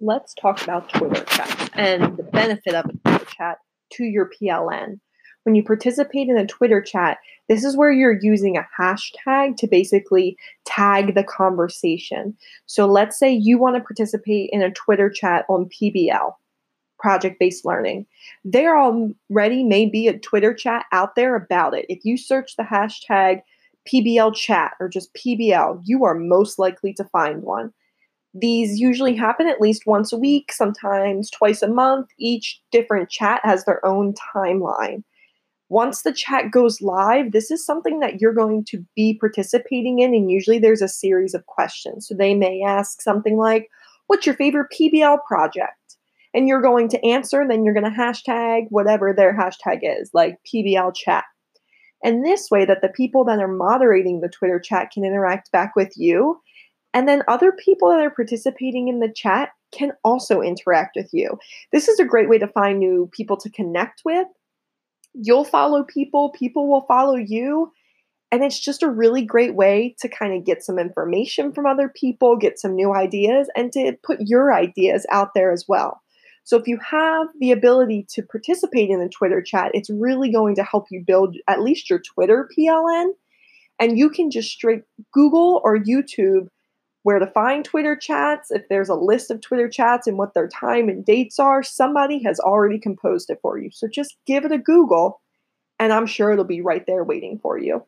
let's talk about Twitter chat and the benefit of a Twitter chat to your PLN. When you participate in a Twitter chat, this is where you're using a hashtag to basically tag the conversation. So let's say you want to participate in a Twitter chat on PBL, project based learning. There already may be a Twitter chat out there about it. If you search the hashtag PBL chat or just PBL, you are most likely to find one. These usually happen at least once a week, sometimes twice a month. Each different chat has their own timeline. Once the chat goes live, this is something that you're going to be participating in, and usually there's a series of questions. So they may ask something like, What's your favorite PBL project? And you're going to answer, and then you're going to hashtag whatever their hashtag is, like PBL chat. And this way, that the people that are moderating the Twitter chat can interact back with you and then other people that are participating in the chat can also interact with you. This is a great way to find new people to connect with. You'll follow people, people will follow you. And it's just a really great way to kind of get some information from other people, get some new ideas, and to put your ideas out there as well. So, if you have the ability to participate in the Twitter chat, it's really going to help you build at least your Twitter PLN. And you can just straight Google or YouTube where to find Twitter chats, if there's a list of Twitter chats and what their time and dates are, somebody has already composed it for you. So just give it a Google, and I'm sure it'll be right there waiting for you.